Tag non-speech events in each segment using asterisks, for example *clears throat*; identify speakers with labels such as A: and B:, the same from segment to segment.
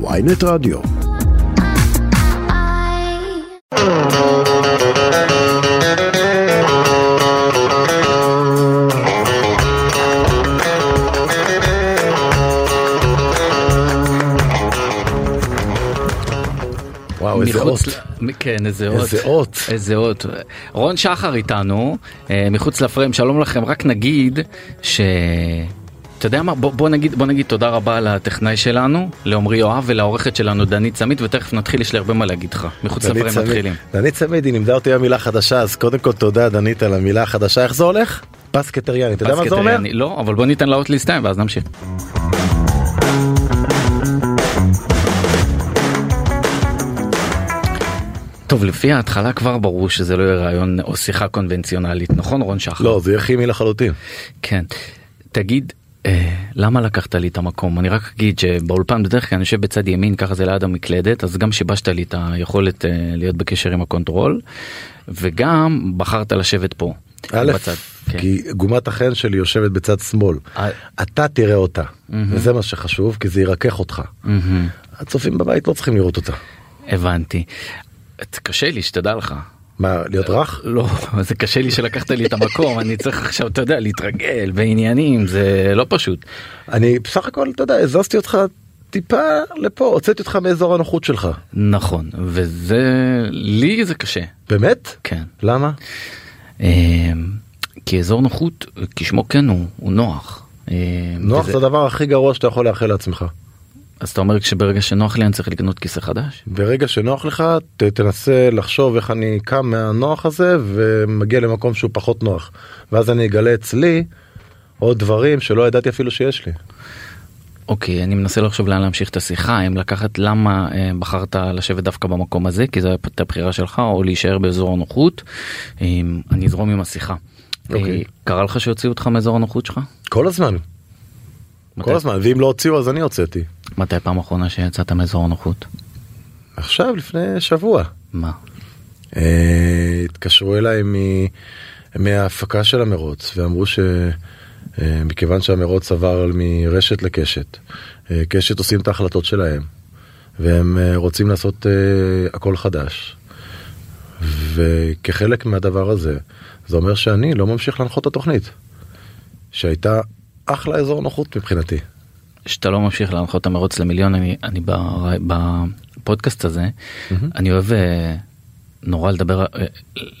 A: ויינט רדיו.
B: וואו, איזה אות.
C: מחוץ ל- כן, איזה אות.
B: איזה אות.
C: איזה אות. רון שחר איתנו, אה, מחוץ לפריים, שלום לכם, רק נגיד ש... אתה יודע מה, בוא, בוא, נגיד, בוא נגיד תודה רבה לטכנאי שלנו, לעמרי יואב ולעורכת שלנו דנית סמית, ותכף נתחיל, יש לי הרבה מה להגיד לך. מחוץ
B: צמיד-
C: מתחילים.
B: דנית צמיד, היא לימדה אותי המילה חדשה, אז קודם כל תודה דנית על המילה החדשה, איך זה הולך? פסקטריאני, אתה יודע מה זה אומר?
C: לא, אבל בוא ניתן לאות להסתיים ואז נמשיך. טוב, לפי ההתחלה כבר ברור שזה לא יהיה רעיון או שיחה קונבנציונלית, נכון רון שחר?
B: לא, זה יהיה כימי לחלוטין.
C: כן. תגיד, למה לקחת לי את המקום? אני רק אגיד שבאולפן בדרך כלל אני יושב בצד ימין, ככה זה ליד המקלדת, אז גם שיבשת לי את היכולת אה, להיות בקשר עם ה control, וגם בחרת לשבת פה.
B: א',
C: בצד. כן.
B: כי גומת החן שלי יושבת בצד שמאל.
C: אה,
B: אתה תראה אותה, וזה מה שחשוב, כי זה ירכך אותך.
C: מהמם.
B: הצופים בבית לא צריכים לראות אותה.
C: הבנתי. קשה לי שתדע לך.
B: מה, להיות רך?
C: לא, זה קשה לי שלקחת לי את המקום, אני צריך עכשיו, אתה יודע, להתרגל בעניינים, זה לא פשוט.
B: אני בסך הכל, אתה יודע, הזזתי אותך טיפה לפה, הוצאתי אותך מאזור הנוחות שלך.
C: נכון, וזה, לי זה קשה,
B: באמת?
C: כן.
B: למה?
C: אה, כי אזור נוחות, כשמו כן הוא, הוא נוח. אה,
B: נוח
C: וזה-
B: זה הדבר הכי גרוע שאתה יכול לאחל לעצמך.
C: אז אתה אומר שברגע שנוח לי אני צריך לקנות כיסא חדש?
B: ברגע שנוח לך ת, תנסה לחשוב איך אני קם מהנוח הזה ומגיע למקום שהוא פחות נוח ואז אני אגלה אצלי עוד דברים שלא ידעתי אפילו שיש לי.
C: אוקיי, אני מנסה לחשוב לאן להמשיך את השיחה, אם לקחת למה אה, בחרת לשבת דווקא במקום הזה, כי זו הייתה הבחירה שלך, או להישאר באזור הנוחות, אה, אני אזרום עם השיחה.
B: אוקיי.
C: אה, קרה לך שהוציאו אותך מאזור הנוחות שלך?
B: כל הזמן, כל הזמן, ואם לא הוציאו אז אני הוצאתי.
C: מתי הפעם האחרונה שיצאת מאזור הנוחות?
B: עכשיו לפני שבוע
C: מה?
B: אה, התקשרו אליי מההפקה של המרוץ ואמרו שמכיוון שהמרוץ עבר מרשת לקשת, אה, קשת עושים את ההחלטות שלהם והם אה, רוצים לעשות אה, הכל חדש. וכחלק מהדבר הזה זה אומר שאני לא ממשיך להנחות את התוכנית שהייתה אחלה אזור נוחות מבחינתי.
C: שאתה לא ממשיך להנחות את המרוץ למיליון, אני, אני בפודקאסט הזה, אני אוהב אה, נורא לדבר, אה,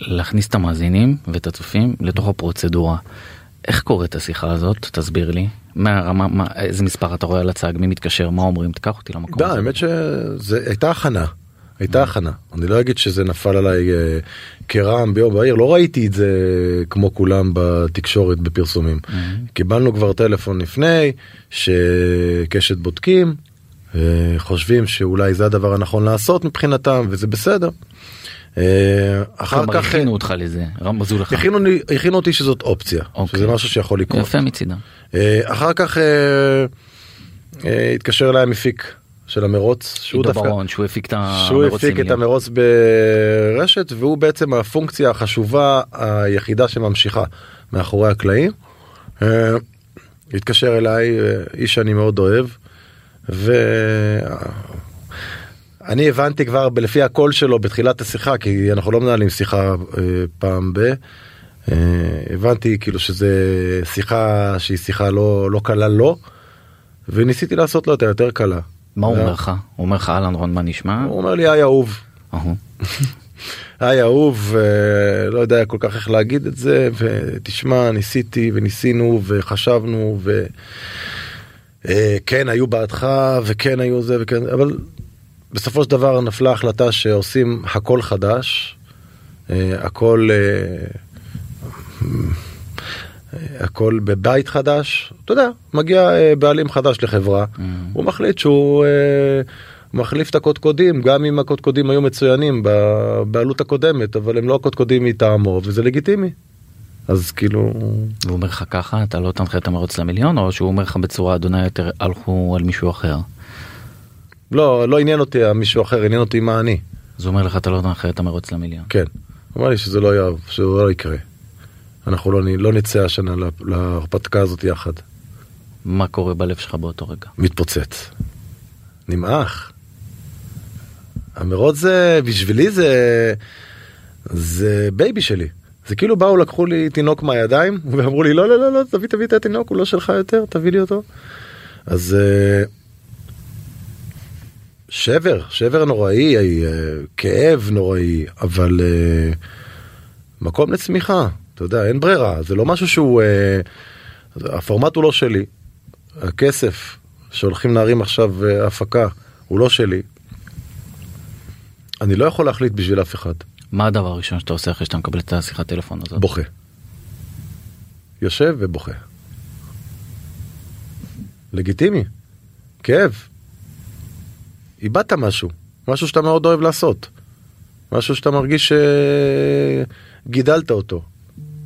C: להכניס את המאזינים ואת הצופים לתוך הפרוצדורה. איך קורית השיחה הזאת? תסביר לי. מה הרמה, מה, איזה מספר אתה רואה על הצג, מי מתקשר, מה אומרים, תקח אותי למקום הזה.
B: האמת שזה הייתה הכנה. הייתה הכנה. אני לא אגיד שזה נפל עליי אה, כרעם ביום בהיר, לא ראיתי את זה כמו כולם בתקשורת בפרסומים. קיבלנו כבר טלפון לפני, שקשת בודקים, אה, חושבים שאולי זה הדבר הנכון לעשות מבחינתם, וזה בסדר. אה, אחר כך
C: הכינו אותך לזה, רמזו לך.
B: הכינו הכינו אותי שזאת אופציה,
C: אוקיי.
B: שזה משהו שיכול לקרות.
C: יפה מצידם.
B: אה, אחר כך אה, אה, התקשר אליי המפיק של המרוץ, שהוא דווקא,
C: ברון, שהוא הפיק את
B: שהוא
C: המרוץ
B: הפיק את. המרוץ ברשת והוא בעצם הפונקציה החשובה היחידה שממשיכה מאחורי הקלעים. אה, התקשר אליי אה, איש שאני מאוד אוהב ואני הבנתי כבר לפי הקול שלו בתחילת השיחה כי אנחנו לא מנהלים שיחה אה, פעם ב... הבנתי כאילו שזה שיחה שהיא שיחה לא לא קלה לו וניסיתי לעשות לו אותה יותר קלה.
C: מה הוא
B: אה,
C: אומר לך? הוא אומר לך אהלן רון מה נשמע?
B: הוא אומר לי היי אהוב.
C: אהו. *laughs*
B: היי אהוב, אה, לא יודע כל כך איך להגיד את זה, ותשמע, ניסיתי וניסינו וחשבנו, וכן היו בעדך, וכן היו זה וכן, אבל בסופו של דבר נפלה החלטה שעושים הכל חדש, אה, הכל... הכל בבית חדש, אתה יודע, מגיע אה, בעלים חדש לחברה, הוא מחליט שהוא אה, מחליף את הקודקודים, גם אם הקודקודים היו מצוינים בבעלות הקודמת, אבל הם לא הקודקודים מטעמו, וזה לגיטימי. אז כאילו,
C: והוא אומר לך ככה אתה לא תנחה את המרוץ למיליון או שהוא אומר לך בצורה אדונה יותר הלכו על מישהו אחר.
B: לא, לא עניין אותי מישהו אחר, עניין אותי מה אני.
C: אז הוא אומר לך אתה לא תנחה את המרוץ למיליון.
B: כן. הוא אמר לי שזה לא יעב, שזה לא יקרה. אנחנו לא, לא נצא השנה לה- להרפתקה הזאת יחד.
C: מה קורה בלב שלך באותו רגע?
B: מתפוצץ. נמעך. המרוץ זה, בשבילי זה, זה baby שלי. זה כאילו באו לקחו לי תינוק מהידיים *laughs* ואמרו לי לא לא לא לא תביא תביא את התינוק הוא לא שלך יותר תביא לי אותו. אז אה, שבר שבר נוראי אה, כאב נוראי אבל אה, מקום לצמיחה אתה יודע אין ברירה זה לא משהו שהוא הפורמט הוא לא שלי הכסף שהולכים להרים עכשיו הפקה הוא לא שלי. אני לא יכול להחליט בשביל אף אחד.
C: מה הדבר הראשון שאתה עושה אחרי שאתה מקבל את השיחת טלפון הזאת?
B: בוכה. יושב ובוכה. לגיטימי. כאב. איבדת משהו. משהו שאתה מאוד אוהב לעשות. משהו שאתה מרגיש שגידלת אותו.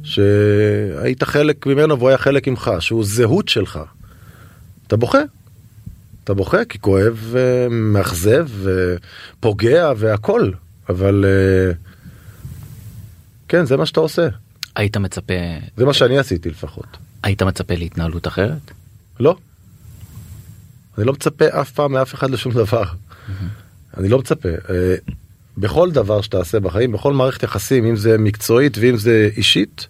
B: שהיית חלק ממנו והוא היה חלק ממך. שהוא זהות שלך. אתה בוכה. אתה בוכה כי כואב, מאכזב, פוגע והכל. אבל... Uh, כן, זה מה שאתה עושה.
C: היית מצפה...
B: זה מה שאני עשיתי לפחות.
C: היית מצפה להתנהלות אחרת?
B: לא. אני לא מצפה אף פעם מאף אחד לשום דבר. אני לא מצפה. בכל דבר שתעשה בחיים, בכל מערכת יחסים, אם זה מקצועית ואם זה אישית,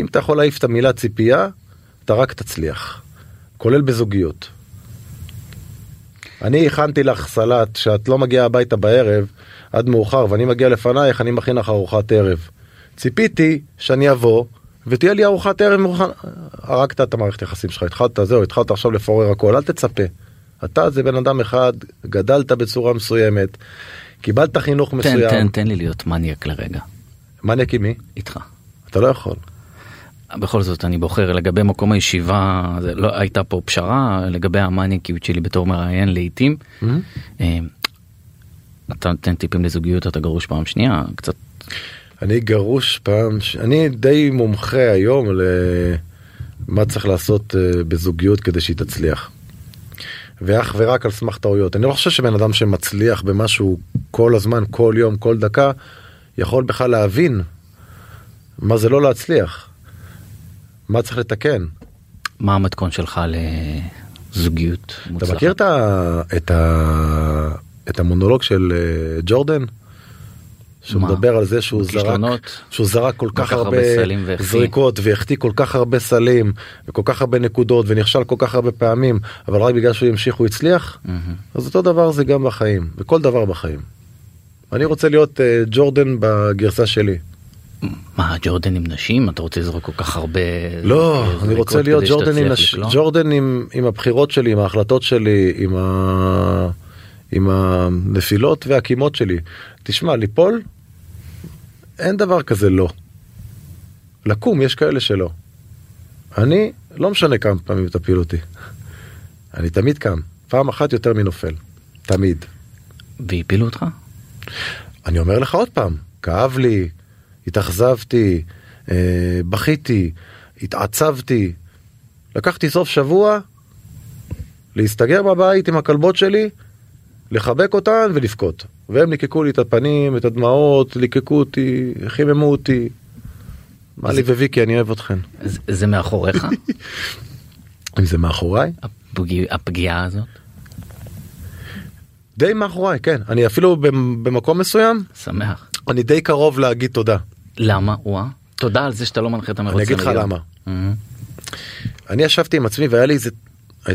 B: אם אתה יכול להעיף את המילה ציפייה, אתה רק תצליח. כולל בזוגיות. אני הכנתי לך סלט שאת לא מגיעה הביתה בערב עד מאוחר ואני מגיע לפנייך אני מכין לך ארוחת ערב. ציפיתי שאני אבוא ותהיה לי ארוחת ערב מוכן. הרגת את המערכת יחסים שלך התחלת זהו התחלת עכשיו לפורר הכל אל תצפה. אתה זה בן אדם אחד גדלת בצורה מסוימת קיבלת חינוך
C: תן,
B: מסוים.
C: תן תן לי להיות מניאק לרגע.
B: מניאק עם מי?
C: איתך.
B: אתה לא יכול.
C: בכל זאת אני בוחר לגבי מקום הישיבה זה לא הייתה פה פשרה לגבי המאניקיות שלי בתור מראיין לעיתים.
B: Mm-hmm.
C: אה, אתה נותן טיפים לזוגיות אתה גרוש פעם שנייה קצת
B: אני גרוש פעם, ש- אני די מומחה היום למה צריך לעשות אה, בזוגיות כדי שהיא תצליח. ואך ורק על סמך טעויות. אני לא חושב שבן אדם שמצליח במשהו כל הזמן, כל יום, כל דקה, יכול בכלל להבין מה זה לא להצליח. מה צריך לתקן.
C: מה המתכון שלך לזוגיות
B: אתה
C: מוצלחת?
B: מכיר את, ה, את, ה, את המונולוג של אה, ג'ורדן? שהוא
C: מה?
B: מדבר על זה שהוא זרק? שהוא זרק כל כך
C: הרבה
B: הרבה. זריקות והחטיא כל כך הרבה סלים וכל כך הרבה נקודות ונכשל כל כך הרבה פעמים אבל רק בגלל שהוא המשיך הוא הצליח
C: מהמם.
B: אז אותו דבר זה גם בחיים בכל דבר בחיים. אני רוצה להיות אה, ג'ורדן בגרסה שלי.
C: מה ג'ורדן עם נשים אתה רוצה לזרוק כל כך הרבה
B: לא, אני רוצה להיות ג'ורדן עם, נש... ג'ורדן עם, עם הבחירות שלי, עם ההחלטות שלי, עם, ה... עם הנפילות והקימות שלי. תשמע, ליפול, אין דבר כזה לא. לקום, יש כאלה שלא. אני, לא משנה כמה פעמים תפיל אותי. אני תמיד קם, פעם אחת יותר מנופל. תמיד.
C: והפילו אותך?
B: אני אומר לך עוד פעם, כאב לי, התאכזבתי, אה, בכיתי, התעצבתי. לקחתי סוף שבוע להסתגר בבית עם הכלבות שלי, לחבק אותן ולבכות. והם ליקקו לי את הפנים, את הדמעות, ליקקו אותי, חיממו אותי. מה לי וויקי, אני אוהב אתכן.
C: זה- זה מאחוריך
B: אם *laughs* זה מאחוריי?
C: הפגיע- הפגיעה הזאת?
B: די מאחוריי, כן. אני אפילו במ- במקום מסוים,
C: שמח.
B: אני די קרוב להגיד תודה.
C: למה? וואה. תודה על זה שאתה לא מנחה את המרוץ.
B: אני אגיד לך. למה.
C: מהמם.
B: אני ישבתי עם עצמי והיה לי איזה, אתה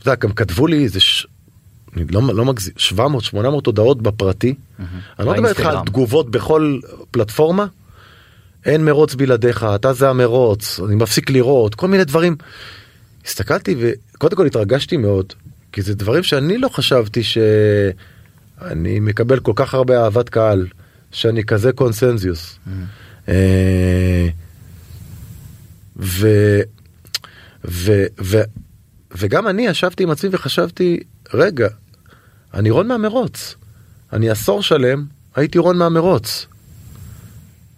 B: יודע, גם כתבו לי איזה, ש... אני לא, לא מגזים, 700 800 הודעות בפרטי. אני לא מדבר איתך על. תגובות בכל פלטפורמה. אין מרוץ בלעדיך, אתה זה המרוץ, אני מפסיק לראות, כל מיני דברים. הסתכלתי וקודם כל התרגשתי מאוד, כי זה דברים שאני לא חשבתי שאני מקבל כל כך הרבה אהבת קהל, שאני כזה קונסנזיוס. אה, ו, ו, ו, וגם אני ישבתי עם עצמי וחשבתי, רגע, אני רון מהמרוץ. אני עשור שלם הייתי רון מהמרוץ.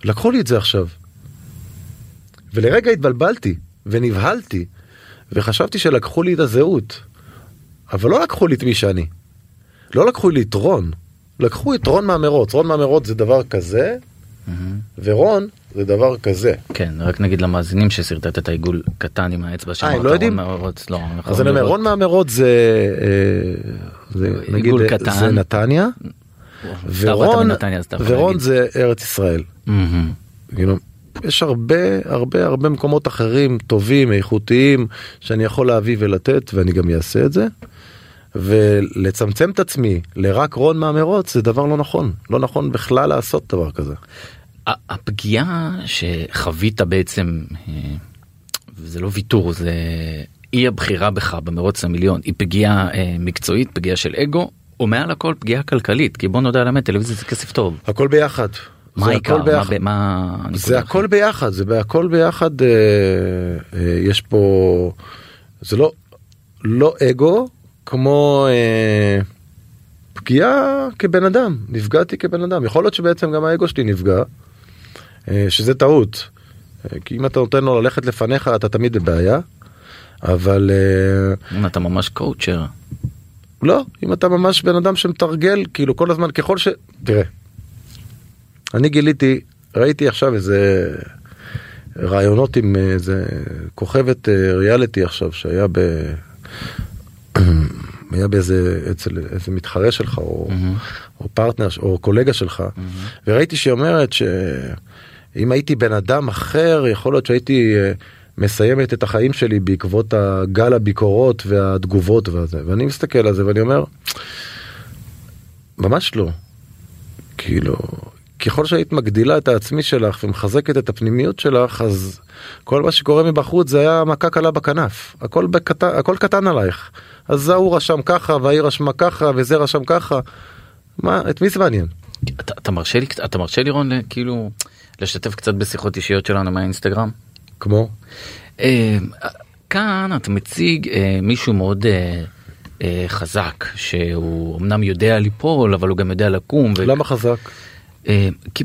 B: לקחו לי את זה עכשיו. ולרגע התבלבלתי ונבהלתי וחשבתי שלקחו לי את הזהות. אבל לא לקחו לי את מי שאני. לא לקחו לי את רון. לקחו את רון מהמרוץ. רון מהמרוץ זה דבר כזה,
C: מהמם.
B: ורון זה דבר כזה.
C: כן, רק נגיד למאזינים ששרטטת עיגול קטן עם האצבע
B: אה, הם לא יודעים?
C: לא,
B: אז אני אומר. רון מהמרוץ זה, אה, זה נגיד,
C: עיגול
B: אה,
C: קטן.
B: זה נתניה, ורון, ורון. זה ארץ ישראל. כאילו, יש הרבה הרבה הרבה מקומות אחרים טובים איכותיים שאני יכול להביא ולתת ואני גם אעשה את זה. ולצמצם את עצמי לרק רון מהמרוץ זה דבר לא נכון לא נכון בכלל לעשות דבר כזה.
C: הפגיעה שחווית בעצם, אה, זה לא ויתור, זה אי הבחירה בך במרוץ למיליון, היא פגיעה אה, מקצועית, פגיעה של אגו, או מעל הכל פגיעה כלכלית, כי בוא נודה על האמת, טלוויזיה זה כסף טוב.
B: הכל ביחד.
C: מה
B: זה
C: העיקר?
B: הכל
C: מה
B: ביחד.
C: מה הנקודה
B: זה
C: הכי-
B: הכל ביחד זה בהכל ביחד אה, אה, יש פה זה לא לא אגו כמו אה, פגיעה כבן אדם נפגעתי כבן אדם יכול להיות שבעצם גם האגו שלי נפגע שזה טעות אה, כי אם אתה נותן לו ללכת לפניך אתה תמיד בבעיה אבל אה,
C: אם אתה ממש coacher.
B: לא אם אתה ממש בן אדם שמתרגל כאילו כל הזמן ככל ש... תראה. אני גיליתי ראיתי עכשיו איזה ראיונות עם איזה כוכבת אה, ריאליטי עכשיו שהיה ב... *clears throat* היה באיזה אצל איזה מתחרה שלך או,
C: מהמם.
B: או פרטנר או קולגה שלך וראיתי שהיא אומרת שאם הייתי בן אדם אחר יכול להיות שהייתי אה, מסיימת את החיים שלי בעקבות הגל הביקורות והתגובות והזה ואני מסתכל על זה ואני אומר ממש לא. כאילו ככל שהיית מגדילה את העצמי שלך ומחזקת את הפנימיות שלך אז כל מה שקורה מבחוץ זה היה מכה קלה בכנף הכל בקטן הכל קטן עלייך אז ההוא רשם ככה וההיא רשמה ככה וזה רשם ככה. מה את מי זה מעניין?
C: אתה, אתה מרשה לי אתה מרשה לי רון כאילו לשתף קצת בשיחות אישיות שלנו מהאינסטגרם?
B: כמו
C: אה, כאן אתה מציג אה, מישהו מאוד אה, אה, חזק שהוא אמנם יודע ליפול אבל הוא גם יודע לקום. ו-
B: למה חזק?
C: אה, כי, כי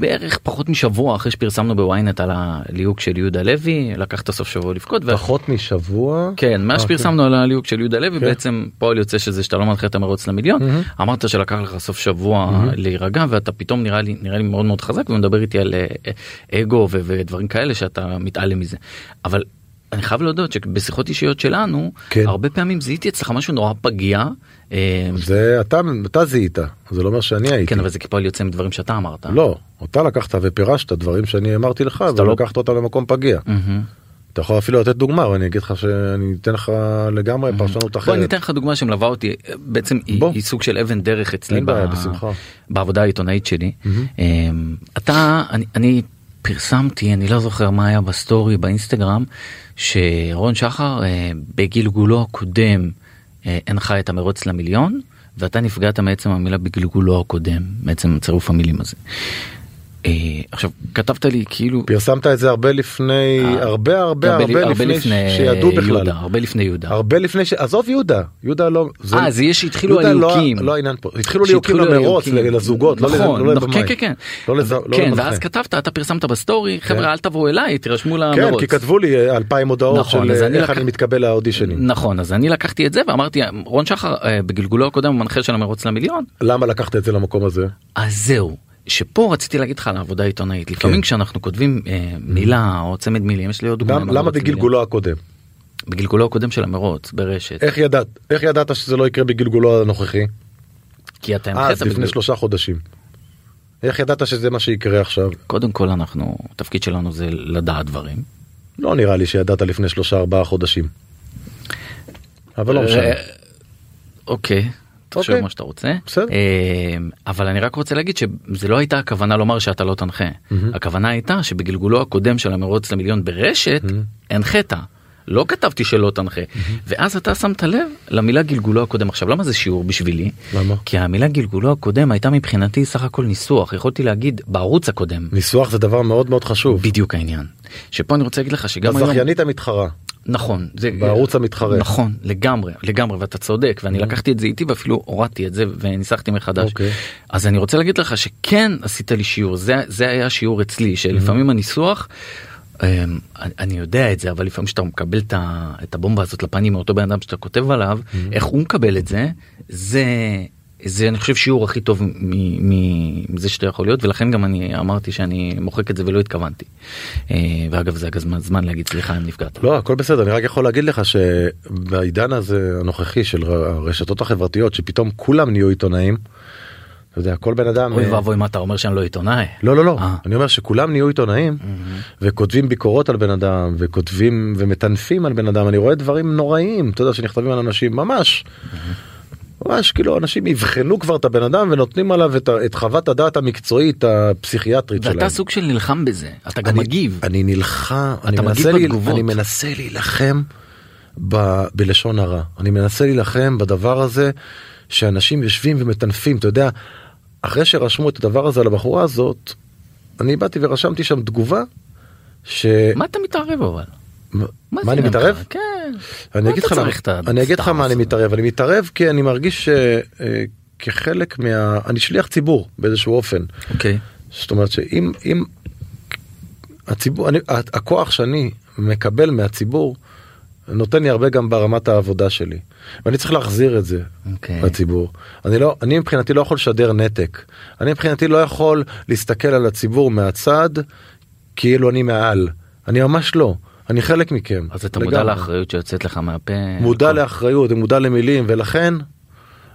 C: בערך פחות משבוע אחרי שפרסמנו בוויינט על הליהוק של יהודה לוי לקח את הסוף שבוע לבכות.
B: פחות משבוע?
C: כן, מאז
B: אה,
C: שפרסמנו על הליהוק של יהודה לוי
B: כן.
C: בעצם פועל יוצא שזה שאתה לא מנחה את המרוץ למיליון
B: מהמם.
C: אמרת שלקח לך סוף שבוע להירגע ואתה פתאום נראה לי נראה לי מאוד מאוד חזק ומדבר איתי על אה, אה, אגו ודברים כאלה שאתה מתעלם מזה אבל אני חייב להודות שבשיחות אישיות שלנו
B: כן.
C: הרבה פעמים זיהיתי אצלך משהו נורא פגיע אה,
B: זה אתה אתה זיהית זה לא אומר שאני הייתי.
C: כן אבל זה כפועל יוצא מדברים שאתה אמרת.
B: לא אתה לקחת ופירשת דברים שאני אמרתי לך
C: אתה לא-
B: ולקחת אותם למקום פגיע.
C: מהמם.
B: אתה יכול אפילו לתת דוגמה ואני אגיד לך שאני אתן לך לגמרי פרשנות
C: בוא
B: אחרת.
C: אני אתן לך דוגמה שמלווה אותי בעצם היא,
B: בוא.
C: היא סוג של אבן דרך אצלי
B: בעיה, בשמחה.
C: בעבודה העיתונאית שלי. אמ, אתה אני, אני פרסמתי אני לא זוכר מה היה בסטורי באינסטגרם שרון שחר אה, בגלגולו הקודם אה, הנחה את המרוץ למיליון ואתה נפגעת מעצם המילה בגלגולו הקודם מעצם צירוף המילים הזה. אה, עכשיו כתבת לי כאילו
B: פרסמת את זה הרבה לפני
C: אה,
B: הרבה הרבה הרבה לפני שידעו בכלל.
C: הרבה לפני יהודה.
B: הרבה לפני ש... עזוב יהודה יהודה לא
C: אה, זה יש שהתחילו
B: יהודה לא-
C: הליהוקים.
B: לא העניין פה התחילו ליהוקים למרוץ
C: הליהוקים.
B: לזוגות לא
C: נכון,
B: לא
C: נכון,
B: לבמאי.
C: כן כן כן.
B: לא
C: כן
B: למנחה.
C: ואז כתבת אתה פרסמת בסטורי חבר'ה אל תבואו אליי תירשמו
B: כן
C: למרוץ.
B: כי כתבו לי אה, אלפיים הודעות
C: נכון,
B: של אה, איך אני מתקבל לאודישנים.
C: נכון אז אני לקחתי את זה ואמרתי רון שחר אה, בגלגולו הקודם הוא מנחה של המרוץ למיליון
B: למה לקחת את זה למקום הזה?
C: אז זהו שפה רציתי להגיד לך על העבודה העיתונאית לפעמים כשאנחנו כותבים אה, מילה או צמד מילים יש לי עוד דוגמה.
B: למ- למה. בגלגולו הקודם?
C: בגלגולו הקודם של המרוץ ברשת
B: איך ידעת איך ידעת שזה לא יקרה בגלגולו הנוכחי?
C: כי אתה
B: אז
C: הנחית
B: לפני שלושה חודשים. איך ידעת שזה מה שיקרה עכשיו?
C: קודם כל אנחנו התפקיד שלנו זה לדעת דברים.
B: לא נראה לי שידעת לפני שלושה ארבעה חודשים. אבל לא משנה.
C: אה, אוקיי. תחשוב
B: אוקיי.
C: מה שאתה רוצה.
B: בסדר.
C: אה, אבל אני רק רוצה להגיד שזה לא הייתה הכוונה לומר שאתה לא תנחה. הכוונה הייתה שבגלגולו הקודם של המרוץ למיליון ברשת הנחית. לא כתבתי שלא תנחה. ואז אתה שמת לב למילה גלגולו הקודם. עכשיו למה זה שיעור בשבילי?
B: למה?
C: כי המילה גלגולו הקודם הייתה מבחינתי סך הכל ניסוח. יכולתי להגיד בערוץ הקודם.
B: ניסוח זה דבר מאוד מאוד חשוב.
C: בדיוק העניין. שפה אני רוצה להגיד לך שגם היום...
B: המתחרה.
C: נכון זה
B: בערוץ המתחרה.
C: נכון לגמרי לגמרי ואתה צודק ואני לקחתי את זה איתי ואפילו הורדתי את זה וניסחתי מחדש
B: אוקיי.
C: אז אני רוצה להגיד לך שכן עשית לי שיעור זה זה היה שיעור אצלי שלפעמים הניסוח. אמ, אני- יודע את זה אבל לפעמים שאתה מקבל את הבומבה הזאת לפנים מאותו בן אדם שאתה כותב עליו איך הוא מקבל את זה זה זה אני חושב שיעור הכי טוב מזה שאתה יכול להיות ולכן גם אני אמרתי שאני מוחק את זה ולא התכוונתי. אה, ואגב זה הזמן זמן להגיד סליחה אם נפגעת.
B: לא הכל בסדר אני רק יכול להגיד לך שבעידן הזה הנוכחי של הרשתות החברתיות שפתאום כולם נהיו עיתונאים. אתה יודע כל בן אדם
C: אוי
B: אה,
C: ואבוי מה אתה אומר שאני לא עיתונאי.
B: לא לא לא
C: אה.
B: אני אומר שכולם נהיו עיתונאים וכותבים ביקורות על בן אדם וכותבים ומטנפים על בן אדם אני רואה דברים נוראים אתה יודע שנכתבים על אנשים ממש. ממש כאילו אנשים יבחנו כבר את הבן אדם ונותנים עליו את, את חוות הדעת המקצועית הפסיכיאטרית שלהם.
C: ואתה סוג של נלחם בזה אתה גם
B: אני-
C: מגיב.
B: אני נלחם, אני מנסה, לי. אני מנסה להילחם ב, בלשון הרע. אני מנסה להילחם בדבר הזה שאנשים יושבים ומטנפים, אתה יודע, אחרי שרשמו את הדבר הזה על הבחורה הזאת, אני באתי ורשמתי שם תגובה ש...
C: מה אתה מתערב אבל?
B: מה,
C: מה
B: אני מתערב?
C: כן.
B: אני אגיד לך למה, אני אגיד לך מה אני? מתערב, אני מתערב כי אני מרגיש שכחלק מה... אני שליח ציבור באיזשהו אופן.
C: אוקיי.
B: זאת אומרת שאם אם הציבור אני, הכוח שאני מקבל מהציבור נותן לי הרבה גם ברמת העבודה שלי ואני צריך להחזיר את זה
C: אוקיי.
B: לציבור אני לא אני מבחינתי לא יכול לשדר נתק אני מבחינתי לא יכול להסתכל על הציבור מהצד כאילו אני מעל אני ממש לא אני חלק מכם
C: אז אתה מודע
B: לגמרי.
C: לאחריות שיוצאת לך מהפה.
B: מודע
C: הכל.
B: לאחריות ומודע למילים ולכן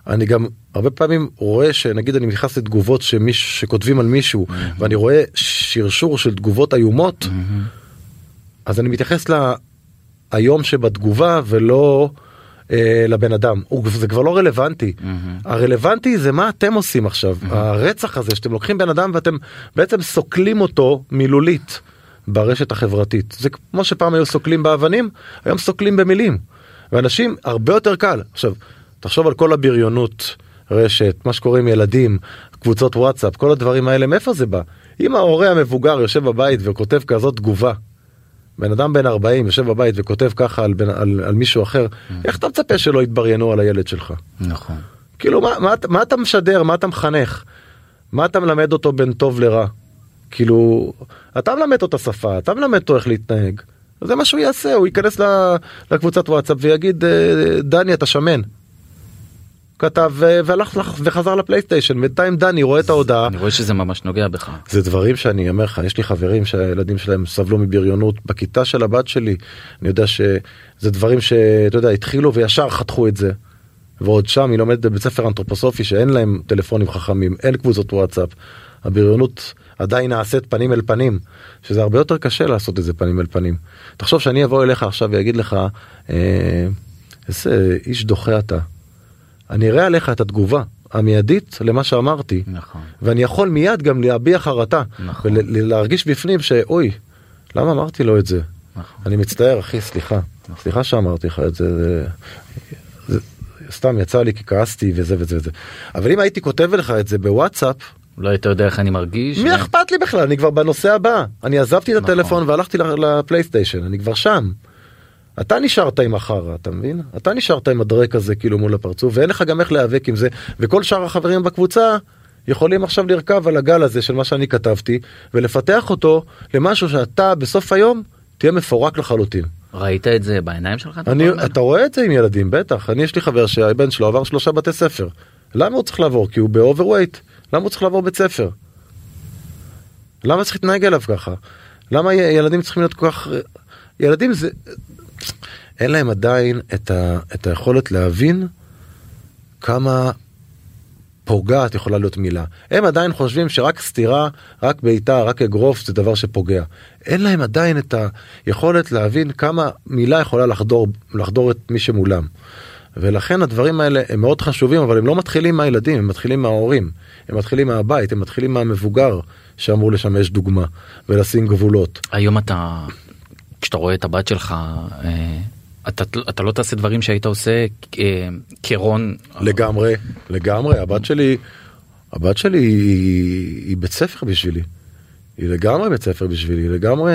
B: אני גם הרבה פעמים רואה שנגיד אני נכנס לתגובות שמיש, שכותבים על מישהו ואני רואה שרשור של תגובות איומות אז אני מתייחס להיום שבתגובה ולא אה, לבן אדם הוא, זה כבר לא רלוונטי
C: מהמם.
B: הרלוונטי זה מה אתם עושים עכשיו הרצח הזה שאתם לוקחים בן אדם ואתם בעצם סוקלים אותו מילולית ברשת החברתית. זה כמו שפעם היו סוקלים באבנים היום סוקלים במילים. ואנשים הרבה יותר קל. עכשיו תחשוב על כל הבריונות רשת מה שקורה עם ילדים קבוצות וואטסאפ כל הדברים האלה מאיפה זה בא? אם ההורה המבוגר יושב בבית וכותב כזאת תגובה. בן אדם בן 40 יושב בבית וכותב ככה על, בן, על, על מישהו אחר איך אתה מצפה שלא יתבריינו על הילד שלך.
C: נכון.
B: כאילו מה, מה, מה אתה משדר? מה אתה מחנך? מה אתה מלמד אותו בין טוב לרע כאילו אתה מלמד אותו את השפה אתה מלמד אותו איך להתנהג זה מה שהוא יעשה הוא ייכנס לקבוצת וואטסאפ ויגיד "אה, דני אתה שמן. כתב ו- והלך לך- וחזר לפלייסטיישן בינתיים דני רואה את ההודעה
C: אני רואה שזה ממש נוגע בך.
B: זה דברים שאני אומר לך יש לי חברים שהילדים שלהם סבלו מבריונות בכיתה של הבת שלי אני יודע שזה דברים שאתה יודע התחילו וישר חתכו את זה. ועוד שם היא לומדת בבית ספר אנתרופוסופי שאין להם טלפונים חכמים אין קבוצות וואטסאפ. הבריונות עדיין נעשית פנים אל פנים שזה הרבה יותר קשה לעשות את זה פנים אל פנים. תחשוב שאני אבוא אליך עכשיו ואגיד לך אה, איזה איש דוחה אתה. אני אראה עליך את התגובה המיידית למה שאמרתי.
C: נכון.
B: ואני יכול מיד גם להביע חרטה
C: נכון.
B: ולהרגיש בפנים שאוי למה אמרתי לו את זה
C: נכון.
B: אני מצטער אחי סליחה סליחה שאמרתי לך את זה, זה, זה סתם יצא לי כי כעסתי וזה וזה וזה אבל אם הייתי כותב לך את זה בוואטסאפ
C: לא היית יודע איך אני מרגיש.
B: מי
C: ו-
B: אכפת לי בכלל אני כבר בנושא הבא אני עזבתי את
C: נכון.
B: הטלפון והלכתי לפלייסטיישן אני כבר שם. אתה נשארת עם החרא אתה מבין אתה נשארת עם הדרק הזה כאילו מול הפרצוף ואין לך גם איך להיאבק עם זה וכל שאר החברים בקבוצה יכולים עכשיו לרכב על הגל הזה של מה שאני כתבתי ולפתח אותו למשהו שאתה בסוף היום תהיה מפורק לחלוטין.
C: ראית את זה בעיניים שלך?
B: אני,
C: האלה?
B: אתה רואה את זה עם ילדים בטח אני יש לי חבר שהבן שלו עבר שלושה בתי ספר. למה הוא צריך לעבור כי הוא ב overweight למה הוא צריך לעבור בית ספר. למה צריך להתנהג אליו ככה למה ילדים צריכים להיות כל כך ילדים זה אין להם עדיין את, ה, את היכולת להבין כמה פוגעת יכולה להיות מילה הם עדיין חושבים שרק סטירה רק בעיטה רק אגרוף זה דבר שפוגע אין להם עדיין את היכולת להבין כמה מילה יכולה לחדור לחדור את מי שמולם. ולכן הדברים האלה הם מאוד חשובים אבל הם לא מתחילים מהילדים הם מתחילים מההורים הם מתחילים מהבית הם מתחילים מהמבוגר שאמור לשמש דוגמה ולשים גבולות.
C: היום אתה, כשאתה רואה את הבת שלך, אה, אתה, אתה לא תעשה דברים שהיית עושה אה, כרון.
B: לגמרי לגמרי הבת שלי הבת שלי היא, היא בית ספר בשבילי. היא לגמרי בית ספר בשבילי היא לגמרי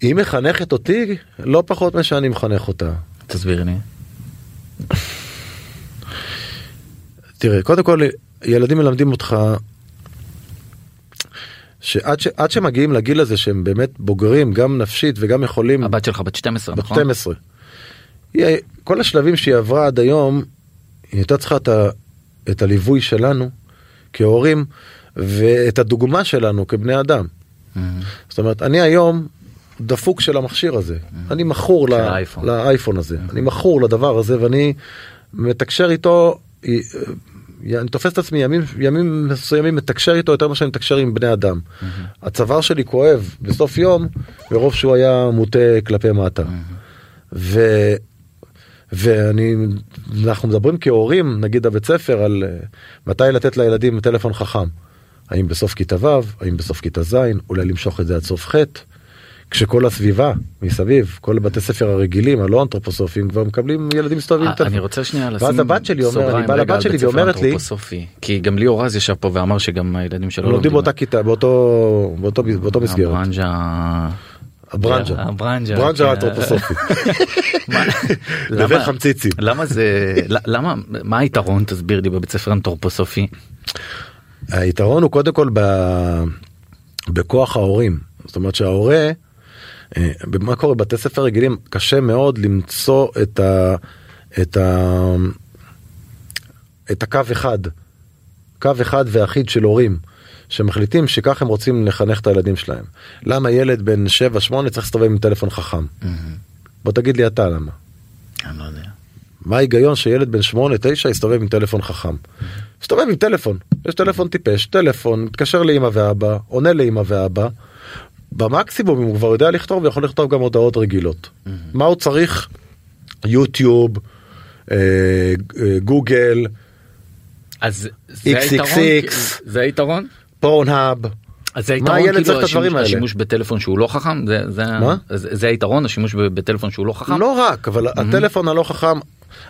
B: היא מחנכת אותי לא פחות משאני מחנך אותה.
C: תסביר לי.
B: תראה קודם כל ילדים מלמדים אותך שעד ש, עד שמגיעים לגיל הזה שהם באמת בוגרים גם נפשית וגם יכולים
C: הבת שלך בת 12
B: בת
C: נכון?
B: 12. היא, כל השלבים שהיא עברה עד היום היא הייתה צריכה את, ה, את הליווי שלנו כהורים ואת הדוגמה שלנו כבני אדם.
C: Mm-hmm.
B: זאת אומרת, אני היום דפוק של המכשיר הזה. אני מכור. לאייפון הזה. אני מכור לדבר הזה ואני מתקשר איתו, אה, אני תופס את עצמי ימים, ימים מסוימים מתקשר איתו יותר ממה שאני מתקשר עם בני אדם. הצוואר שלי כואב בסוף יום, מרוב שהוא היה מוטה כלפי מטה. ו... ואני, אנחנו מדברים כהורים, נגיד הבית ספר, על אה, מתי לתת לילדים טלפון חכם. האם בסוף כיתה ו', האם בסוף כיתה ז', אולי למשוך את זה עד סוף ח', כשכל הסביבה מסביב, כל בתי ספר הרגילים, הלא אנתרופוסופיים, כבר מקבלים ילדים מסתובבים עם
C: אה, אני. רוצה שנייה לשים
B: ואז הבת שלי אומר, אני בא לבת שלי ואומרת לי.
C: כי גם ליאור רז ישב פה ואמר שגם הילדים שלו
B: לומדים באותה כיתה, באותו, מסגרת.
C: הברנז'ה.
B: הברנז'ה.
C: הברנז'ה.
B: ברנז'ה
C: כן.
B: האנתרופוסופית. *laughs*
C: מה-
B: בבית
C: למה- זה למה מה היתרון תסביר לי בבית ספר אנתרופוסופי
B: היתרון הוא קודם כל. בכוח ההורים. זאת אומרת שההורה, אה, מה קורה בבתי ספר רגילים, קשה מאוד למצוא את ה... את ה... את הקו אחד, קו אחד ואחיד של הורים. שמחליטים שכך הם רוצים לחנך את הילדים שלהם. למה ילד בן 7-8 צריך להסתובב עם טלפון חכם? בוא תגיד לי אתה למה.
C: אני לא יודע.
B: מה ההיגיון שילד בן 8-9 יסתובב עם טלפון חכם? מסתובב עם טלפון, יש טלפון טיפש, טלפון, מתקשר לאמא ואבא, עונה לאמא ואבא. במקסימום אם הוא כבר יודע לכתוב, הוא יכול לכתוב גם הודעות רגילות. מה הוא צריך? יוטיוב, אה, אה, גוגל,
C: אז זה
B: XXX.
C: היתרון זה היתרון
B: פורנהאב.
C: אז זה היתרון
B: צריך
C: כאילו
B: את הדברים
C: השימוש-? השימוש בטלפון שהוא לא חכם זה זה
B: מה?
C: זה זה היתרון השימוש בטלפון שהוא לא חכם
B: לא רק, אבל הטלפון הלא חכם,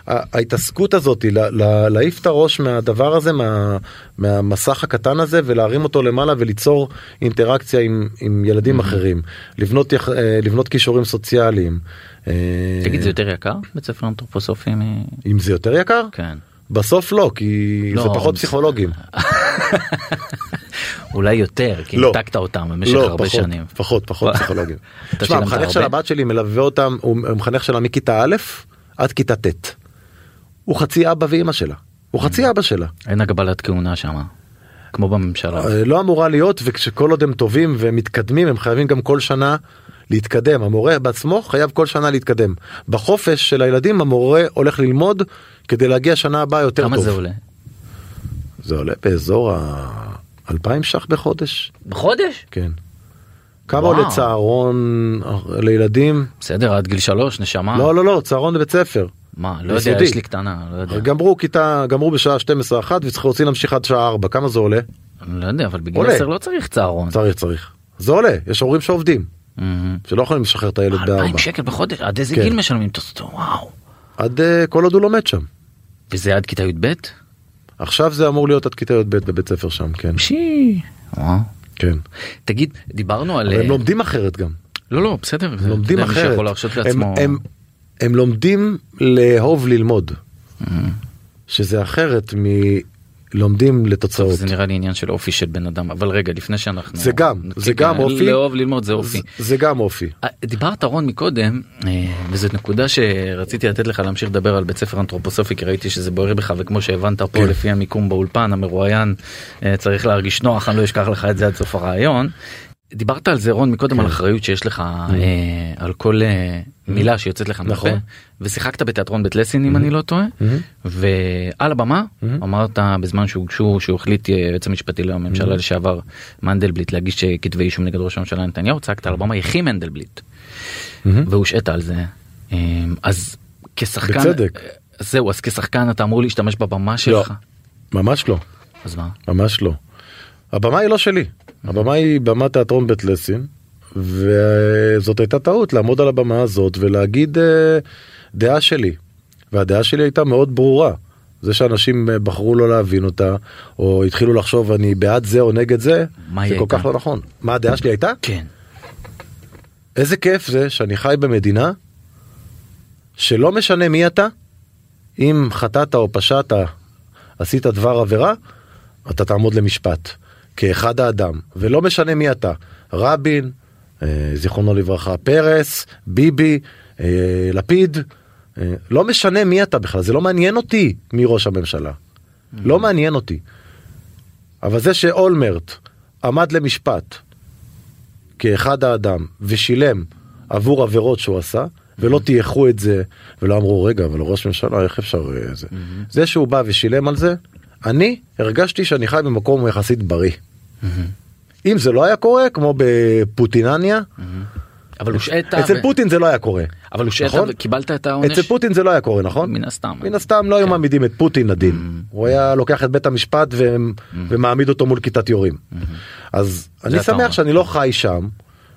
B: ההתעסקות הזאת, לה- לה- להעיף את הראש מהדבר הזה, מה- מהמסך הקטן הזה, ולהרים אותו למעלה וליצור אינטראקציה עם, עם ילדים אחרים, לבנות, אה, לבנות כישורים סוציאליים. אה,
C: תגיד זה יותר יקר בית ספר אנתרופוסופי
B: אם זה יותר יקר?
C: כן
B: בסוף לא, כי
C: לא,
B: זה פחות פסיכולוגים. *laughs*
C: אולי יותר כי
B: לא.
C: ניתקת אותם במשך
B: לא,
C: הרבה
B: פחות,
C: שנים.
B: פחות, פחות *laughs* פסיכולוגים. תשמע, המחנך של? הבת שלי מלווה אותם, הוא מחנך שלה מכיתה א' עד כיתה ט'. הוא חצי אבא ואימא שלה. הוא חצי אבא שלה.
C: אין הגבלת כהונה שם כמו בממשלה.
B: אה, לא אמורה להיות וכשכל עוד הם טובים ומתקדמים הם חייבים גם כל שנה להתקדם המורה בעצמו חייב כל שנה להתקדם בחופש של הילדים המורה הולך ללמוד כדי להגיע שנה הבאה יותר
C: כמה
B: טוב.
C: זה עולה?
B: זה עולה באזור ה-2000 ש"ח בחודש
C: בחודש?
B: כן. כמה. עולה צהרון אה, לילדים?
C: בסדר עד גיל שלוש נשמה.
B: לא לא לא צהרון לבית ספר.
C: מה לא יודע. יש לי קטנה לא יודע.
B: גמרו כיתה גמרו בשעה 12 אחת וצריך רוצים להמשיך עד שעה 4 כמה זה עולה?
C: לא יודע אבל בגיל
B: עולה.
C: 10 לא צריך צהרון.
B: צריך צריך. זה עולה יש הורים שעובדים. שלא יכולים לשחרר את הילד בארבע.
C: 2,000 שקל בחודש עד איזה
B: כן.
C: גיל משלמים את אותו וואו.
B: עד אה, כל עוד הוא לומד שם.
C: וזה עד כיתה י"ב?
B: עכשיו זה אמור להיות עד כיתה י"ב בבית ספר שם כן
C: שי. וואו.
B: כן
C: תגיד דיברנו על
B: הם
C: אה,
B: לומדים אחרת גם
C: לא לא בסדר זה-
B: לומדים אחרת הם. הם, הם לומדים לאהוב ללמוד
C: מהמם.
B: שזה אחרת מלומדים לתוצאות
C: זה נראה לי עניין של אופי של בן אדם אבל רגע לפני שאנחנו
B: זה גם,
C: כן,
B: זה גם אופי.
C: לאהוב ללמוד זה אופי.
B: זה, זה גם אופי
C: אה, דיברת רון מקודם אה, וזאת נקודה שרציתי לתת לך להמשיך לדבר על בית ספר אנתרופוסופי כי ראיתי שזה בוער בך וכמו שהבנת פה
B: כן.
C: לפי המיקום באולפן המרואיין אה, צריך להרגיש נוח אני לא אשכח לך את זה עד סוף הרעיון. דיברת על זה רון מקודם
B: כן.
C: על אחריות שיש לך אה, על כל אה, מילה שיוצאת לך
B: נכון.
C: ושיחקת בתיאטרון בית לסין אם אני לא טועה
B: מהמם.
C: ועל הבמה
B: מהמם.
C: אמרת בזמן שהוגשו שהוא החליט אה, היועץ המשפטי לממשלה לשעבר מנדלבליט להגיש אה, כתבי אישום נגד ראש הממשלה נתניהו צעקת על הבמה יחי מנדלבליט
B: מהמם.
C: והושעת על זה אז כשחקן
B: בצדק.
C: זהו אז כשחקן אתה אמור להשתמש בבמה שלך
B: ממש לא
C: אז מה
B: ממש לא. הבמה היא לא שלי הבמה היא במת תיאטרון בית לסין וזאת הייתה טעות לעמוד על הבמה הזאת ולהגיד אה, דעה שלי והדעה שלי הייתה מאוד ברורה. זה שאנשים אה, בחרו לא להבין אותה או התחילו לחשוב אני בעד זה או נגד זה זה כל
C: הייתה?
B: כך לא נכון. מה הדעה שלי הייתה?
C: כן
B: איזה כיף זה שאני חי במדינה שלא משנה מי אתה, אם חטאת או פשעת, עשית דבר עבירה, אתה תעמוד למשפט כאחד האדם, ולא משנה מי אתה, רבין, אה, זיכרונו לברכה, פרס, ביבי, אה, לפיד, אה, לא משנה מי אתה בכלל, זה לא מעניין אותי מי ראש הממשלה. לא מעניין אותי. אבל זה שאולמרט עמד למשפט כאחד האדם ושילם עבור עבירות שהוא עשה, ולא טייחו את זה ולא אמרו רגע אבל ראש ממשלה איך אפשר זה. זה שהוא בא ושילם על זה, אני הרגשתי שאני חי במקום יחסית בריא. אם זה לא היה קורה כמו בפוטינניה,
C: אבל הושעת
B: אצל
C: ו-
B: פוטין זה לא היה קורה.
C: אבל הושעת
B: נכון?
C: וקיבלת את העונש
B: אצל פוטין זה לא היה קורה נכון?
C: מן הסתם
B: מן הסתם לא היו
C: כן.
B: מעמידים את פוטין לדין. הוא היה לוקח את בית המשפט ו- ומעמיד אותו מול כיתת יורים. אז אני. שמח שאני לא חי שם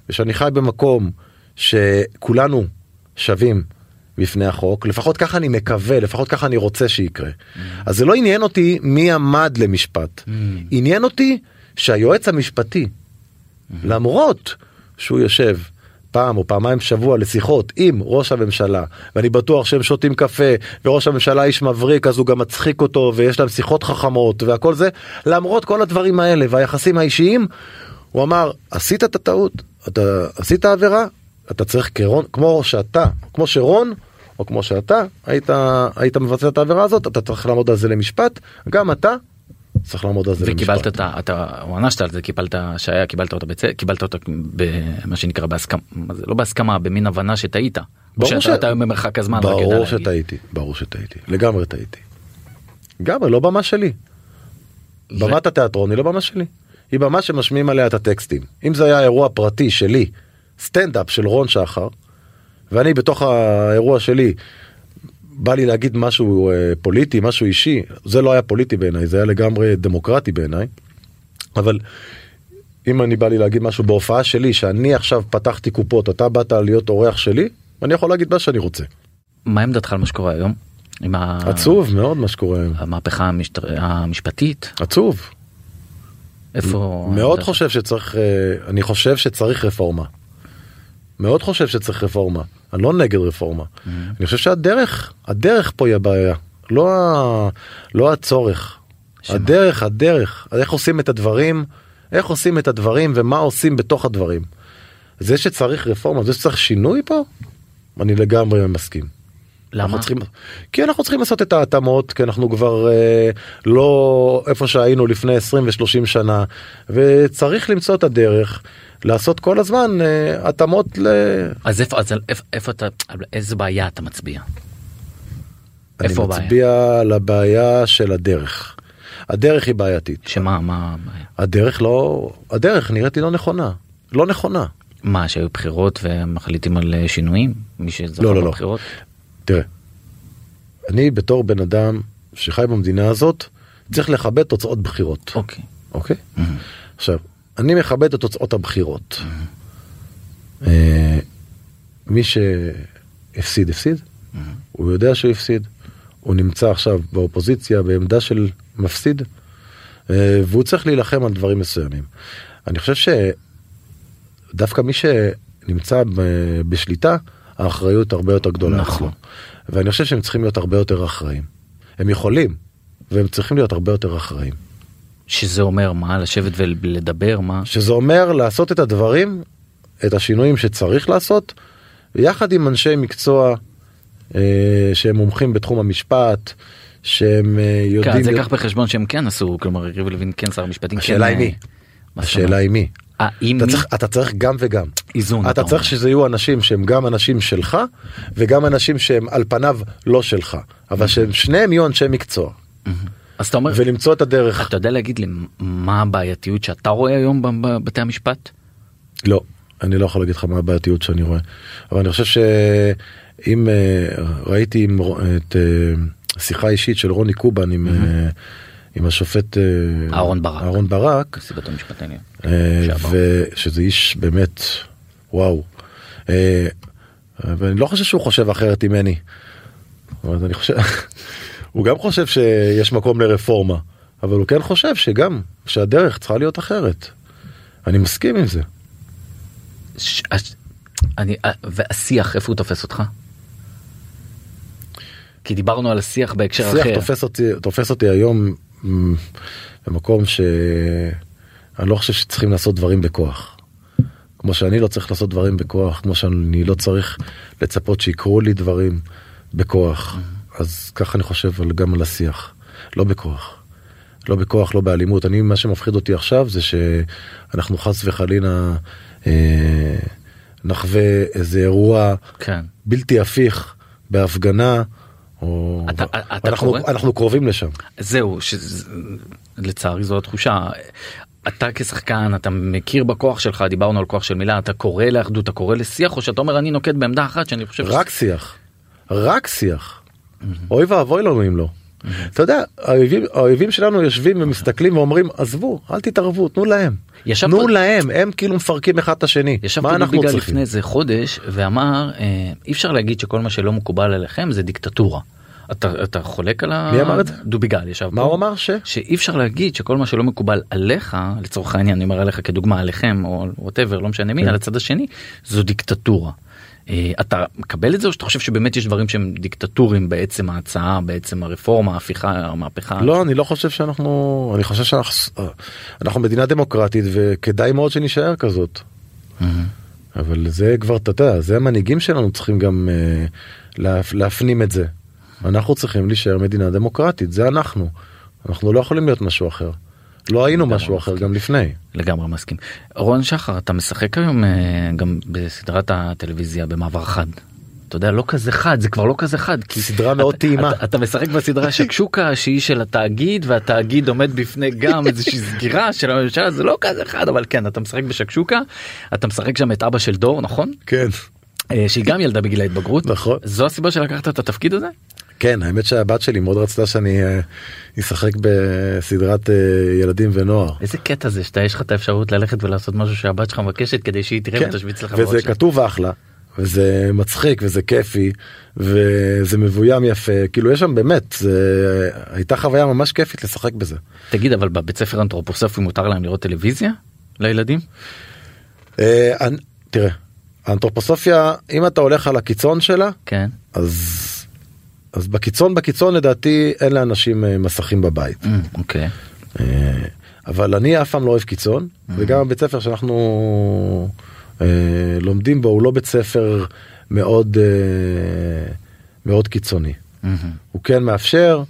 B: ושאני חי במקום שכולנו שווים בפני החוק לפחות ככה אני מקווה לפחות ככה אני רוצה שיקרה. אז זה לא עניין אותי מי עמד למשפט עניין אותי שהיועץ המשפטי למרות שהוא יושב פעם או פעמיים בשבוע לשיחות עם ראש הממשלה ואני בטוח שהם שותים קפה וראש הממשלה איש מבריק אז הוא גם מצחיק אותו ויש להם שיחות חכמות והכל זה למרות כל הדברים האלה והיחסים האישיים הוא אמר עשית את הטעות אתה עשית עבירה אתה צריך כרון כמו שאתה כמו שרון או כמו שאתה היית היית מבצע את העבירה הזאת אתה צריך לעמוד על זה למשפט גם אתה צריך לעמוד על זה
C: וקיבלת. את ה... אתה ענשת על זה קיבלת שהיה קיבלת אותה בצ... קיבלת אותה במה שנקרא בהסכמה מה זה לא בהסכמה במין הבנה שטעית.
B: ברור
C: שאתה אתה במרחק הזמן.
B: ברור. שטעיתי, ברור שטעיתי, לגמרי טעיתי. לגמרי, לא במה שלי. במת התיאטרון היא לא במה שלי. היא במה שמשמיעים עליה את הטקסטים. אם זה היה אירוע פרטי שלי, סטנדאפ של רון שחר, ואני בתוך האירוע שלי, בא לי להגיד משהו אה, פוליטי, משהו אישי, זה לא היה פוליטי בעיניי, זה היה לגמרי דמוקרטי בעיניי. אבל אם אני בא לי להגיד משהו בהופעה שלי, שאני עכשיו פתחתי קופות, אתה באת להיות אורח שלי, אני יכול להגיד מה שאני רוצה.
C: מה עמדתך על מה שקורה היום? עם ה...
B: עצוב מאוד מה שקורה היום.
C: המהפכה המשטר... המשפטית
B: עצוב.
C: איפה
B: מאוד? חושב שצריך, אה, אני חושב שצריך רפורמה. מאוד חושב שצריך רפורמה. אני לא נגד רפורמה. אני חושב שהדרך, הדרך פה היא הבעיה. לא, ה- לא הצורך.
C: שמה?
B: הדרך, הדרך. איך עושים את הדברים, איך עושים את הדברים ומה עושים בתוך הדברים. זה שצריך רפורמה, זה שצריך שינוי פה, אני לגמרי מסכים.
C: למה?
B: אנחנו צריכים, כי אנחנו צריכים לעשות את ההתאמות כי אנחנו כבר אה, לא איפה שהיינו לפני 20 ו-30 שנה וצריך למצוא את הדרך לעשות כל הזמן אה, התאמות ל...
C: אז איפה אז איפה- איפה אתה על איזה בעיה אתה מצביע?
B: אני
C: איפה הבעיה?
B: מצביע על הבעיה של הדרך. הדרך היא בעייתית.
C: שמה מה הבעיה?
B: הדרך לא הדרך נראית לי לא נכונה. לא נכונה.
C: מה שהיו בחירות ומחליטים על אה, שינויים? מי שזכה
B: לא, לא, לא.
C: בבחירות?
B: תראה, אני בתור בן אדם שחי במדינה הזאת צריך לכבד תוצאות בחירות.
C: אוקיי.
B: אוקיי? עכשיו, אני מכבד את תוצאות הבחירות. אה, מי שהפסיד, הפסיד. הוא יודע שהוא הפסיד. הוא נמצא עכשיו באופוזיציה בעמדה של מפסיד, אה, והוא צריך להילחם על דברים מסוימים. אני חושב שדווקא מי שנמצא בשליטה, האחריות הרבה יותר גדולה.
C: נכון.
B: ואני חושב שהם צריכים להיות הרבה יותר אחראים. הם יכולים, והם צריכים להיות הרבה יותר אחראים.
C: שזה אומר מה לשבת ולדבר מה
B: שזה אומר לעשות את הדברים, את השינויים שצריך לעשות, ויחד עם אנשי מקצוע אה, שהם מומחים בתחום המשפט, שהם אה, יודעים...
C: כן, זה קח בחשבון שהם כן עשו כלומר יריב לוין כן שר המשפטים כן,
B: השאלה היא
C: אה,
B: מי?
C: זאת
B: השאלה? היא מי?
C: אה,
B: אתה
C: מי?
B: צריך, אתה צריך גם וגם.
C: איזון
B: אתה צריך שזה יהיו אנשים שהם גם אנשים שלך וגם אנשים שהם על פניו לא שלך אבל שהם שניהם יהיו אנשי מקצוע
C: אז אתה אומר
B: ולמצוא את הדרך.
C: אתה יודע להגיד לי מה הבעייתיות שאתה רואה היום בבתי המשפט?
B: לא, אני לא יכול להגיד לך מה הבעייתיות שאני רואה. אבל אני חושב שאם אה, ראיתי את אה, שיחה אישית של רוני קובן עם, אה, עם השופט אה,
C: אהרון ברק.
B: אהרון ברק,
C: נשיא בית המשפט העליון.
B: ושזה איש באמת וואו. ואני לא חושב שהוא חושב אחרת ממני. אבל אני חושב, הוא גם חושב שיש מקום לרפורמה, אבל הוא כן חושב שגם שהדרך צריכה להיות אחרת. אני מסכים עם זה.
C: ש- אני אה, והשיח איפה הוא תופס אותך? כי דיברנו על השיח בהקשר
B: שיח
C: אחר.
B: תופס אותי, תופס אותי היום מ, במקום שאני לא חושב שצריכים לעשות דברים בכוח. כמו שאני לא צריך לעשות דברים בכוח, כמו שאני לא צריך לצפות שיקרו לי דברים. בכוח. אז ככה אני חושב גם על השיח. לא בכוח. לא בכוח, לא באלימות. אני, מה שמפחיד אותי עכשיו זה שאנחנו חס וחלילה אה, נחווה איזה אירוע
C: כן.
B: בלתי הפיך בהפגנה. או...
C: אתה- אתה
B: אנחנו,
C: קורא?
B: אנחנו קרובים לשם.
C: זהו, לצערי זו התחושה. אתה כשחקן, אתה מכיר בכוח שלך, דיברנו על כוח של מילה, אתה קורא לאחדות, אתה קורא לשיח, או שאתה אומר אני נוקט בעמדה אחת שאני חושב...
B: רק שיח. רק שיח. אוי ואבוי לנו אם לא. אתה יודע, האויבים, האויבים שלנו יושבים ומסתכלים ואומרים עזבו, אל תתערבו, תנו להם. תנו
C: פה-
B: להם, הם כאילו מפרקים אחד את השני.
C: ישב
B: מה אנחנו צריכים?
C: לפני איזה חודש ואמר אה, אי אפשר להגיד שכל מה שלא מקובל עליכם זה דיקטטורה. אתה, אתה חולק על ה...
B: מי אמר את זה?
C: דוביגל ישב
B: מה
C: פה.
B: הוא אמר ש?
C: שאי אפשר להגיד שכל מה שלא מקובל עליך לצורך העניין אני אומר עליך כדוגמה עליכם או ווטאבר לא משנה מי
B: כן.
C: על הצד השני זו דיקטטורה. אה, אתה מקבל את זה או שאתה חושב שבאמת יש דברים שהם דיקטטורים בעצם ההצעה בעצם הרפורמה ההפיכה המהפכה
B: לא, אני לא חושב שאנחנו, אני חושב שאנחנו אנחנו מדינה דמוקרטית וכדאי מאוד שנישאר כזאת.
C: מהמם.
B: אבל זה כבר, אתה יודע, זה המנהיגים שלנו צריכים גם אה, להפ, להפנים את זה. אנחנו צריכים להישאר מדינה דמוקרטית, זה אנחנו. אנחנו לא יכולים להיות משהו אחר. לא היינו משהו אחר. גם לפני.
C: לגמרי מסכים. רון שחר אתה משחק היום אה, גם בסדרת הטלוויזיה במעבר חד. אתה יודע לא כזה חד זה כבר לא כזה חד כי
B: סדרה מאוד טעימה.
C: אתה, אתה משחק בסדרה *laughs* שקשוקה שהיא של התאגיד והתאגיד עומד בפני גם איזושהי סגירה של הממשלה זה לא כזה חד אבל כן אתה משחק בשקשוקה אתה משחק שם את אבא של דור נכון
B: כן.
C: אה, שהיא גם ילדה בגיל ההתבגרות
B: נכון.
C: זו הסיבה שלקחת את התפקיד הזה
B: כן, האמת שהבת שלי מאוד רצתה שאני אה, אשחק בסדרת אה, ילדים ונוער.
C: איזה קטע זה שאתה יש לך את האפשרות ללכת ולעשות משהו שהבת שלך מבקשת כדי שהיא תראה
B: כן,
C: ותשוויץ לך
B: וזה. כתוב אחלה, וזה מצחיק וזה כיפי, וזה מבוים יפה, כאילו יש שם באמת, זה הייתה חוויה ממש כיפית לשחק בזה.
C: תגיד אבל בבית ספר אנתרופוסופי מותר להם לראות טלוויזיה לילדים?
B: אה, תראה, האנתרופוסופיה, אם אתה הולך על הקיצון שלה,
C: כן.
B: אז, אז בקיצון בקיצון לדעתי אין לאנשים אה, מסכים בבית.
C: אמ, אוקיי.
B: אה, אבל אני אף פעם לא אוהב קיצון, וגם הבית ספר שאנחנו אה, לומדים בו הוא לא בית ספר מאוד אה, מאוד קיצוני.
C: אמ,
B: הוא כן מאפשר,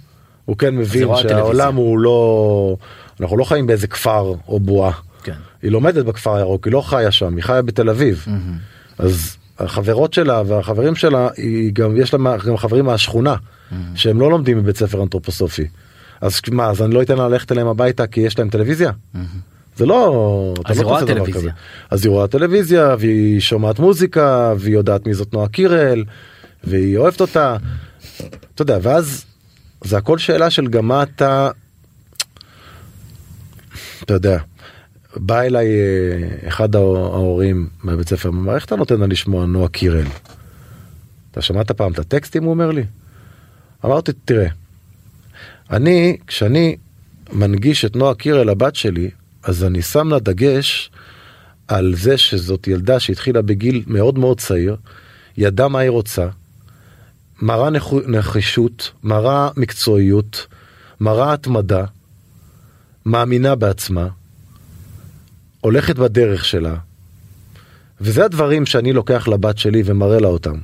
B: הוא כן מבין
C: רואה
B: שהעולם. הוא לא, אנחנו לא חיים באיזה כפר או בועה.
C: כן.
B: היא לומדת בכפר הירוק, היא לא חיה שם, היא חיה בתל אביב.
C: אמ,
B: אז החברות שלה והחברים שלה, היא גם, יש לה גם חברים מהשכונה, שהם לא לומדים בבית ספר אנתרופוסופי. אז מה, אז אני לא אתן לה ללכת אליהם הביתה כי יש להם טלוויזיה? זה לא... אתה
C: אז
B: לא
C: היא רואה
B: תעשה דבר
C: טלוויזיה.
B: אז היא רואה טלוויזיה, והיא שומעת מוזיקה, והיא יודעת מי זאת נועה קירל, והיא אוהבת אותה. אתה יודע, ואז זה הכל שאלה של גם מה אתה... אתה יודע, בא אליי אה, אחד ההור- ההורים מהבית ספר, אמר, איך אתה נותן לה לשמוע נועה קירל? אתה שמעת פעם את הטקסטים? הוא אומר לי. אמרתי, תראה, אני, כשאני מנגיש את נועה קירל לבת שלי, אז אני שם לה דגש על זה שזאת ילדה שהתחילה בגיל מאוד מאוד צעיר, ידעה מה היא רוצה, מראה נחישות, מראה מקצועיות, מראה התמדה, מאמינה בעצמה, הולכת בדרך שלה, וזה הדברים שאני לוקח לבת שלי ומראה לה אותם.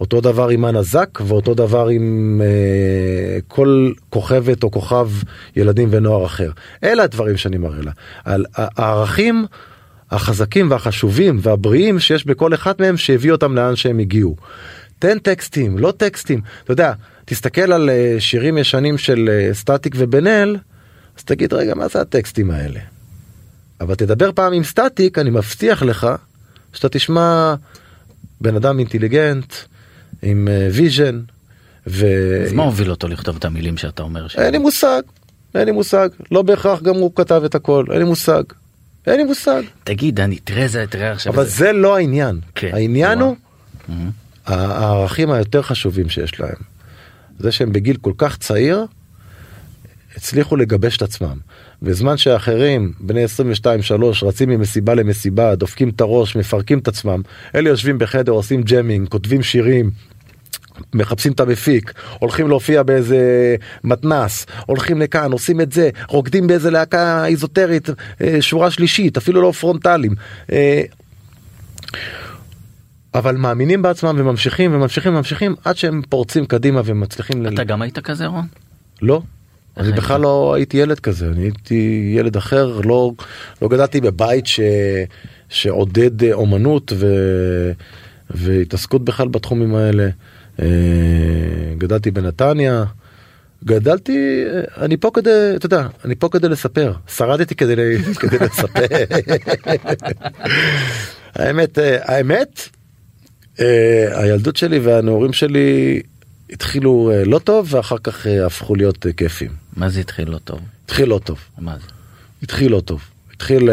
B: אותו דבר עם אנה זק ואותו דבר עם אה, כל כוכבת או כוכב ילדים ונוער אחר. אלה הדברים שאני מראה לה. על הערכים החזקים והחשובים והבריאים שיש בכל אחד מהם שהביא אותם לאן שהם הגיעו. תן טקסטים, לא טקסטים. אתה יודע, תסתכל על אה, שירים ישנים של אה, סטטיק ובן אל, אז תגיד רגע מה זה הטקסטים האלה. אבל תדבר פעם עם סטטיק, אני מבטיח לך שאתה תשמע בן אדם אינטליגנט, עם vision, ו...
C: אז מה הוביל אותו לכתוב את המילים שאתה אומר? ש-
B: אין לי מושג, אין לי מושג, לא בהכרח גם הוא כתב את הכל, אין לי מושג, אין לי מושג.
C: תגיד אני תראה זה תראה עכשיו.
B: אבל
C: איזה-
B: זה לא העניין,
C: כן,
B: העניין
C: וואו.
B: הוא
C: אמ,
B: הערכים היותר חשובים שיש להם. זה שהם בגיל כל כך צעיר, הצליחו לגבש את עצמם. בזמן שאחרים, בני 22-3, רצים ממסיבה למסיבה, דופקים את הראש, מפרקים את עצמם, אלה יושבים בחדר, עושים jamming, כותבים שירים. מחפשים את המפיק, הולכים להופיע באיזה מתנ"ס, הולכים לכאן, עושים את זה, רוקדים באיזה להקה איזוטרית, אה, שורה שלישית, אפילו לא פרונטליים. אה, אבל מאמינים בעצמם וממשיכים וממשיכים וממשיכים עד שהם פורצים קדימה ומצליחים.
C: אתה גם היית כזה רון?
B: לא. אני בכלל לא הייתי ילד כזה, אני הייתי ילד אחר, לא, לא גדלתי בבית ש, שעודד אומנות ו, והתעסקות בכלל בתחומים האלה. אה, גדלתי בנתניה, גדלתי, אני פה כדי, אתה יודע, אני פה כדי לספר, שרדתי כדי, *laughs* כדי לספר. *laughs* האמת, אה, האמת, אה, הילדות שלי והנעורים שלי התחילו לא טוב ואחר כך הפכו להיות כיפים.
C: מה זה התחיל לא טוב?
B: התחיל לא טוב.
C: מה זה?
B: התחיל לא טוב. התחיל,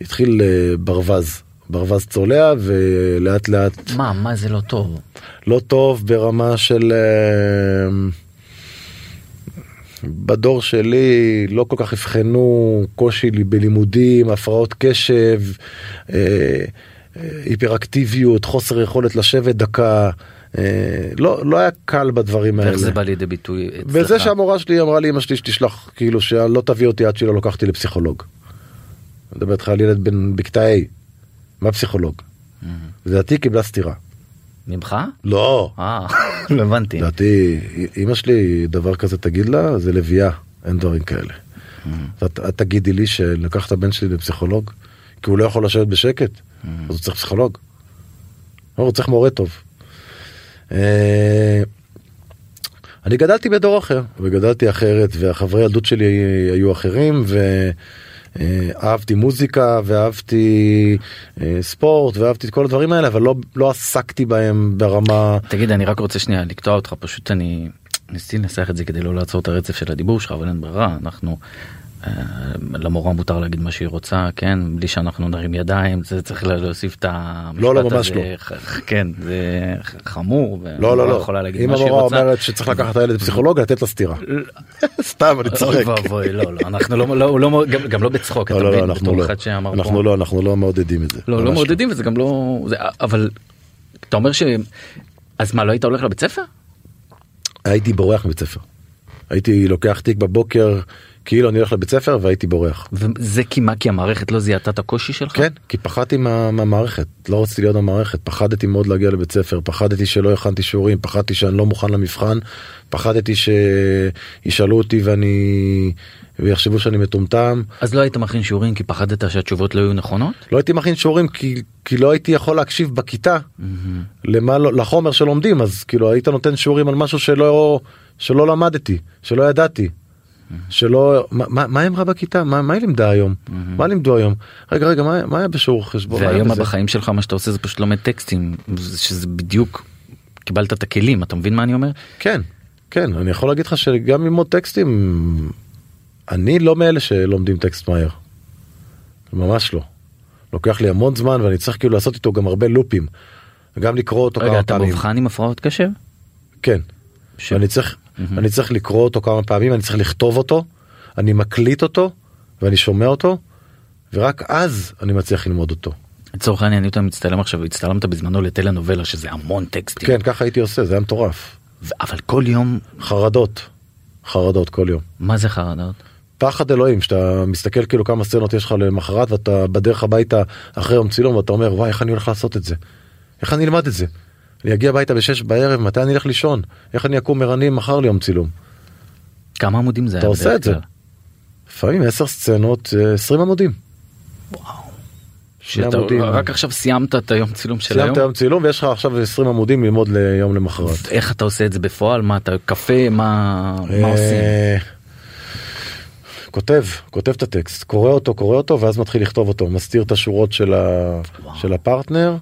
B: התחיל ברווז. ברווז צולע ולאט לאט...
C: מה, מה זה לא טוב?
B: לא טוב ברמה של... בדור שלי לא כל כך אבחנו קושי בלימודים, הפרעות קשב, אה, אה, היפראקטיביות, חוסר יכולת לשבת דקה. אה, לא, לא היה קל בדברים האלה.
C: ואיך זה בא לידי ביטוי
B: אצלך? בזה שהמורה שלי אמרה לי אמא שלי שתשלח כאילו שלא תביא אותי עד שלא לקחתי לפסיכולוג. אני מדבר איתך על ילד בן בכיתה A, מה פסיכולוג? לדעתי קיבלה סטירה.
C: ממך?
B: לא.
C: אה, *laughs* לא הבנתי.
B: לדעתי, אמא שלי, דבר כזה תגיד לה, זה לביאה, אין דברים כאלה. את תגידי לי שלקח את הבן שלי לפסיכולוג, כי הוא לא יכול לשבת בשקט. אז הוא צריך פסיכולוג. הוא צריך מורה טוב. אה, אני גדלתי בדור אחר, וגדלתי אחרת, והחברי ילדות שלי היו אחרים, ו... אה, מוזיקה ואהבתי אה, ספורט ואהבתי את כל הדברים האלה אבל לא לא עסקתי בהם ברמה
C: תגיד אני רק רוצה שנייה לקטוע אותך פשוט אני ניסיתי לנסח את זה כדי לא לעצור את הרצף של הדיבור שלך אבל אין ברירה אנחנו למורה מותר להגיד מה שהיא רוצה כן? בלי שאנחנו נרים ידיים זה צריך להוסיף את המשפט
B: לא לא ממש לא.
C: כן זה חמור
B: לא לא לא. אם המורה אומרת שצריך לקחת את הילד לפסיכולוג לתת לה סטירה. *laughs* סתם אני צוחק.
C: לא לא אנחנו לא, לא, לא גם לא בצחוק
B: לא, לא, אנחנו לא. אנחנו לא אנחנו לא מעודדים את זה.
C: לא לא מעודדים וזה גם לא אבל אתה אומר ש... אז מה לא היית הולך לבית ספר?
B: הייתי בורח מבית ספר. הייתי לוקח תיק בבוקר כאילו אני הולך לבית ספר והייתי בורח.
C: וזה כי מה כי המערכת לא זיהתה את הקושי שלך?
B: כן כי פחדתי מה, מהמערכת לא רציתי להיות במערכת פחדתי מאוד להגיע לבית ספר פחדתי שלא הכנתי שיעורים פחדתי שאני לא מוכן למבחן פחדתי שישאלו אותי ואני ויחשבו שאני מטומטם.
C: אז לא היית מכין שיעורים כי פחדת שהתשובות לא יהיו נכונות?
B: לא הייתי מכין שיעורים כי, כי לא הייתי יכול להקשיב בכיתה mm-hmm. למה, לא, לחומר שלומדים אז כאילו היית נותן שיעורים על משהו שלא שלא למדתי שלא ידעתי. שלא מה, מה אמרה בכיתה מה, מה היא לימדה היום מה לימדו היום רגע רגע מה, מה היה בשיעור חשבון
C: והיום בחיים שלך מה שאתה עושה זה פשוט לומד טקסטים שזה בדיוק קיבלת את הכלים אתה מבין מה אני אומר
B: כן כן אני יכול להגיד לך שגם ללמוד טקסטים אני לא מאלה שלומדים טקסט מהר. ממש לא. לוקח לי המון זמן ואני צריך כאילו לעשות איתו גם הרבה לופים. וגם לקרוא אותו
C: כמה פעמים. רגע אתה מאובחן עם הפרעות קשב?
B: כן. ש... אני צריך Mm-hmm. אני צריך לקרוא אותו כמה פעמים, אני צריך לכתוב אותו, אני מקליט אותו ואני שומע אותו, ורק אז אני מצליח ללמוד אותו.
C: לצורך העניין אתה מצטלם עכשיו הצטלמת בזמנו לטלנובלה שזה המון טקסטים.
B: כן ככה הייתי עושה זה היה מטורף.
C: אבל כל יום
B: חרדות חרדות כל יום.
C: מה זה חרדות?
B: פחד אלוהים שאתה מסתכל כאילו כמה סצנות יש לך למחרת ואתה בדרך הביתה אחרי יום צילום ואתה אומר וואי איך אני הולך לעשות את זה. איך אני אלמד את זה. אני אגיע הביתה בשש בערב, מתי אני אלך לישון? איך אני אקום ערני מחר ליום צילום?
C: כמה עמודים זה
B: אתה עושה את זה. לפעמים עשר סצנות, אה, עשרים עמודים.
C: וואו. שאתה רק עכשיו סיימת את היום צילום של היום?
B: סיימת היום צילום ויש לך עכשיו 20 עמודים ללמוד ליום למחרת.
C: איך אתה עושה את זה בפועל? מה אתה קפה? מה, מה אה, עושים?
B: כותב, כותב את הטקסט, קורא אותו, קורא אותו ואז מתחיל לכתוב אותו, מסתיר את השורות של, ה... של הפרטנר.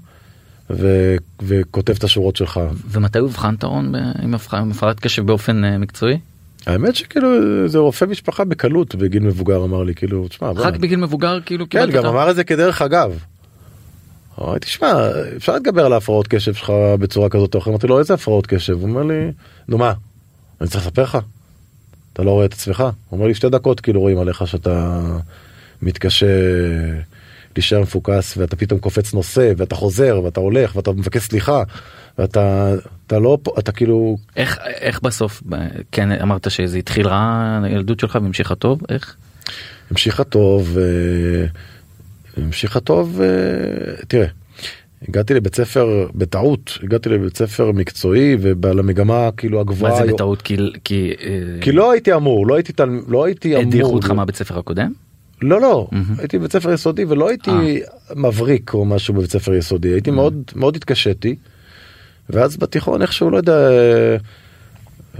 B: ו... וכותב את השורות שלך.
C: ומתי אובחנת רון עם הפרעת קשב באופן uh, מקצועי?
B: האמת שכאילו זה רופא משפחה בקלות בגיל מבוגר אמר לי כאילו תשמע
C: רק בוא... בגיל מבוגר כאילו
B: כן גם אמר את זה כדרך אגב. אמרתי תשמע אפשר להתגבר על ההפרעות קשב שלך בצורה כזאת או אחרת אמרתי לו איזה הפרעות קשב הוא אומר לי נו מה אני צריך לספר לך אתה לא רואה את עצמך הוא אומר לי שתי דקות כאילו רואים עליך שאתה מתקשה. להישאר מפוקס ואתה פתאום קופץ נושא ואתה חוזר ואתה הולך ואתה מבקש סליחה ואתה אתה לא פה אתה כאילו
C: איך איך בסוף כן אמרת שזה התחיל רע הילדות שלך והמשיכה טוב איך.
B: המשיכה טוב המשיכה טוב תראה הגעתי לבית ספר בטעות הגעתי לבית ספר מקצועי ולמגמה כאילו הגבוהה.
C: מה זה בטעות כי כי
B: אה, כי לא הייתי אמור לא הייתי. לא הייתי אמור.
C: הדיחו אותך מהבית ספר הקודם?
B: לא לא mm-hmm. הייתי בבית ספר יסודי ולא הייתי 아. מבריק או משהו בבית ספר יסודי הייתי mm-hmm. מאוד מאוד התקשיתי. ואז בתיכון איכשהו לא יודע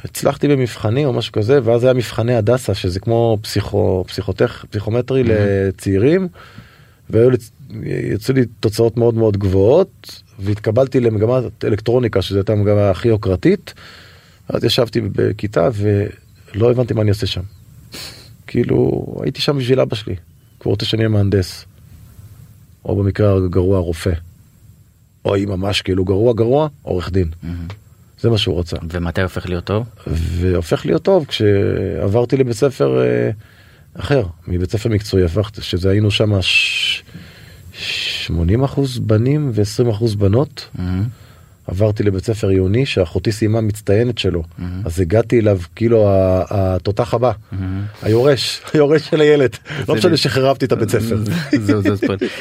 B: הצלחתי במבחנים או משהו כזה ואז היה מבחני הדסה שזה כמו פסיכו פסיכוטך פסיכומטרי mm-hmm. לצעירים. ויצאו לי תוצאות מאוד מאוד גבוהות והתקבלתי למגמת אלקטרוניקה שזו הייתה המגמה הכי יוקרתית. אז ישבתי בכיתה ולא הבנתי מה אני עושה שם. כאילו הייתי שם בשביל אבא שלי, כבר רוצה שאני אהיה מהנדס. או במקרה הגרוע רופא. או אם ממש כאילו גרוע גרוע עורך דין. Mm-hmm. זה מה שהוא רצה.
C: ומתי הופך להיות טוב?
B: והופך להיות טוב כשעברתי לבית ספר אה, אחר, מבית ספר מקצועי הפכתי, שזה היינו שם ש... 80 אחוז בנים ו-20 אחוז בנות. Mm-hmm. עברתי לבית ספר עיוני שאחותי סיימה מצטיינת שלו mm-hmm. אז הגעתי אליו כאילו התותח הבא mm-hmm. היורש *laughs* היורש של הילד לא משנה שחרבתי את הבית ספר.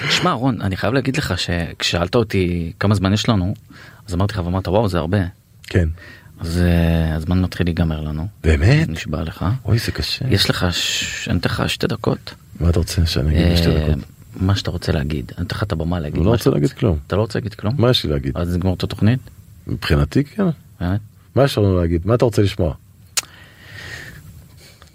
C: שמע רון אני חייב להגיד לך שכשאלת אותי כמה זמן יש לנו אז אמרתי לך ואמרת וואו זה הרבה.
B: כן.
C: אז אה, הזמן מתחיל להיגמר לנו.
B: באמת?
C: נשבע לך.
B: אוי זה קשה.
C: יש לך, אני אתן לך שתי דקות.
B: מה אתה רוצה שאני אגיד בשתי
C: אה,
B: דקות?
C: מה שאתה רוצה להגיד. אני אתן לך את הבמה להגיד.
B: אני לא רוצה להגיד כלום.
C: אתה לא רוצה להגיד כלום?
B: מה יש לי להגיד?
C: אז נגמור את התוכנית?
B: מבחינתי כן.
C: באמת?
B: מה יש לנו להגיד? מה אתה רוצה לשמוע?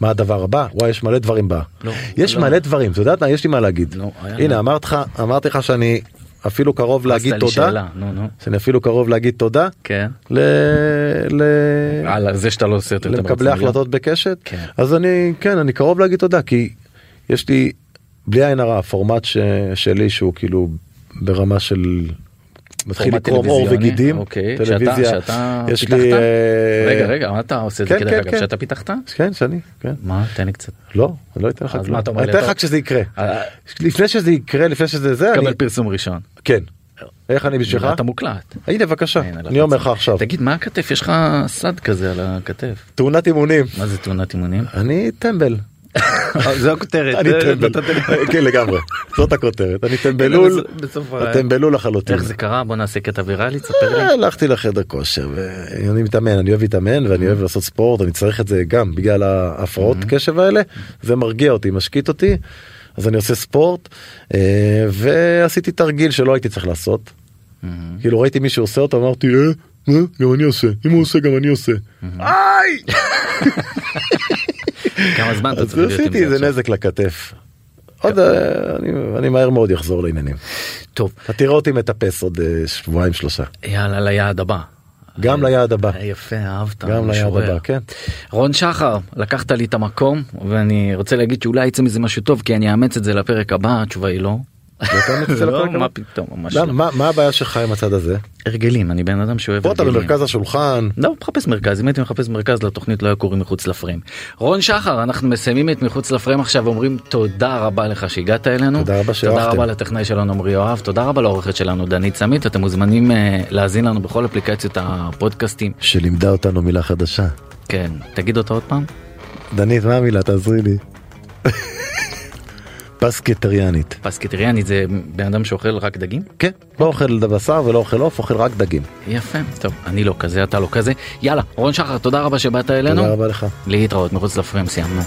B: מה הדבר הבא? וואי יש מלא דברים בה.
C: לא,
B: יש
C: לא.
B: מלא דברים, אתה יודעת מה? יש לי מה להגיד.
C: לא,
B: הנה
C: לה.
B: אמרתי לך, אמרתי לך שאני אפילו קרוב להגיד תודה.
C: שאלה, נו נו.
B: שאני אפילו קרוב להגיד תודה.
C: כן.
B: ל... ל...
C: על זה שאתה לא עושה יותר
B: למקבלי החלטות בקשת.
C: כן.
B: אז אני, כן, אני קרוב להגיד תודה, כי יש לי, בלי עין הרע, הפורמט ש... שלי שהוא כאילו ברמה של... מתחיל לקרום עור? וגידים,
C: אוקיי.
B: טלוויזיה,
C: שאתה- שאתה
B: יש
C: פיתחת?
B: לי, אה,
C: רגע רגע מה אתה עושה את זה
B: כן,
C: כדרך
B: כן,
C: אגב
B: כן.
C: שאתה פיתחת?
B: כן, שאני, כן.
C: מה תן לי קצת.
B: לא, אני לא אתן לך כלום. אני? אתן לך כשזה יקרה.
C: אה,
B: לפני שזה יקרה, לפני שזה זה, אני,
C: קבל פרסום ראשון.
B: כן. איך אני בשבילך?
C: אתה מוקלט.
B: הנה בבקשה, אני אומר לך. עכשיו,
C: תגיד מה הכתף יש לך סד כזה על הכתף.
B: תאונת אימונים,
C: מה זה תאונת אימונים?
B: אני טמבל. *laughs*
C: זו הכותרת.
B: אני
C: זה-
B: טמבל, כן לגמרי, זאת הכותרת, אני טמבלול,
C: בסוף ה-
B: טמבלול לחלוטין.
C: איך זה קרה? בוא נעשה קטע ויראלי תספר לי.
B: הלכתי לחדר כושר ואני מתאמן אני אוהב להתאמן ואני אוהב לעשות ספורט אני צריך את זה גם בגלל ההפרעות קשב האלה זה מרגיע אותי משקיט אותי אז אני עושה ספורט אה, ועשיתי תרגיל שלא הייתי צריך לעשות. כאילו ראיתי מישהו עושה אותו אמרתי אה, אה, גם אני עושה. אם הוא עושה גם אני עושה. *laughs*
C: כמה זמן אתה צריך להיות עם
B: עשיתי
C: זה
B: איזה
C: עכשיו?
B: נזק לכתף. עוד אה, אני- אני מהר מאוד אחזור לעניינים.
C: טוב
B: אתה תראה אותי מטפס עוד אה, שבועיים שלושה.
C: יאללה ליעד הבא.
B: גם ליעד הבא.
C: אה, יפה אהבת.
B: גם ליעד. הבא כן.
C: רון שחר לקחת לי את המקום ואני רוצה להגיד שאולי יצא מזה משהו טוב כי אני אאמץ את זה לפרק הבא התשובה היא לא. *laughs* לא? מה פתאום ממש
B: למה?
C: לא.
B: מה- הבעיה שלך עם הצד הזה?
C: הרגלים אני בן אדם שאוהב
B: פה אתה
C: הרגלים.
B: במרכז השולחן.
C: לא מחפש מרכז אם הייתי מחפש מרכז לתוכנית לא היה קוראים מחוץ לפריים. רון שחר אנחנו מסיימים את מחוץ לפריים עכשיו אומרים תודה רבה לך שהגעת אלינו.
B: תודה רבה
C: תודה
B: שאהבתם.
C: רבה לטכנאי שלנו עמרי יואב תודה רבה לעורכת שלנו דנית סמית אתם מוזמנים אה, להאזין לנו בכל אפליקציות הפודקאסטים.
B: שלימדה אותנו מילה חדשה.
C: כן תגיד אותה עוד פעם.
B: דנית מה המילה תעזרי לי. *laughs* פסקטריאנית.
C: פסקטריאני זה בן אדם שאוכל רק דגים?
B: כן. לא אוכל בשר ולא אוכל עוף אוכל רק דגים.
C: יפה טוב אני לא כזה אתה לא כזה יאללה רון שחר תודה רבה שבאת אלינו
B: תודה רבה לך.
C: להתראות מחוץ לפריים סיימנו.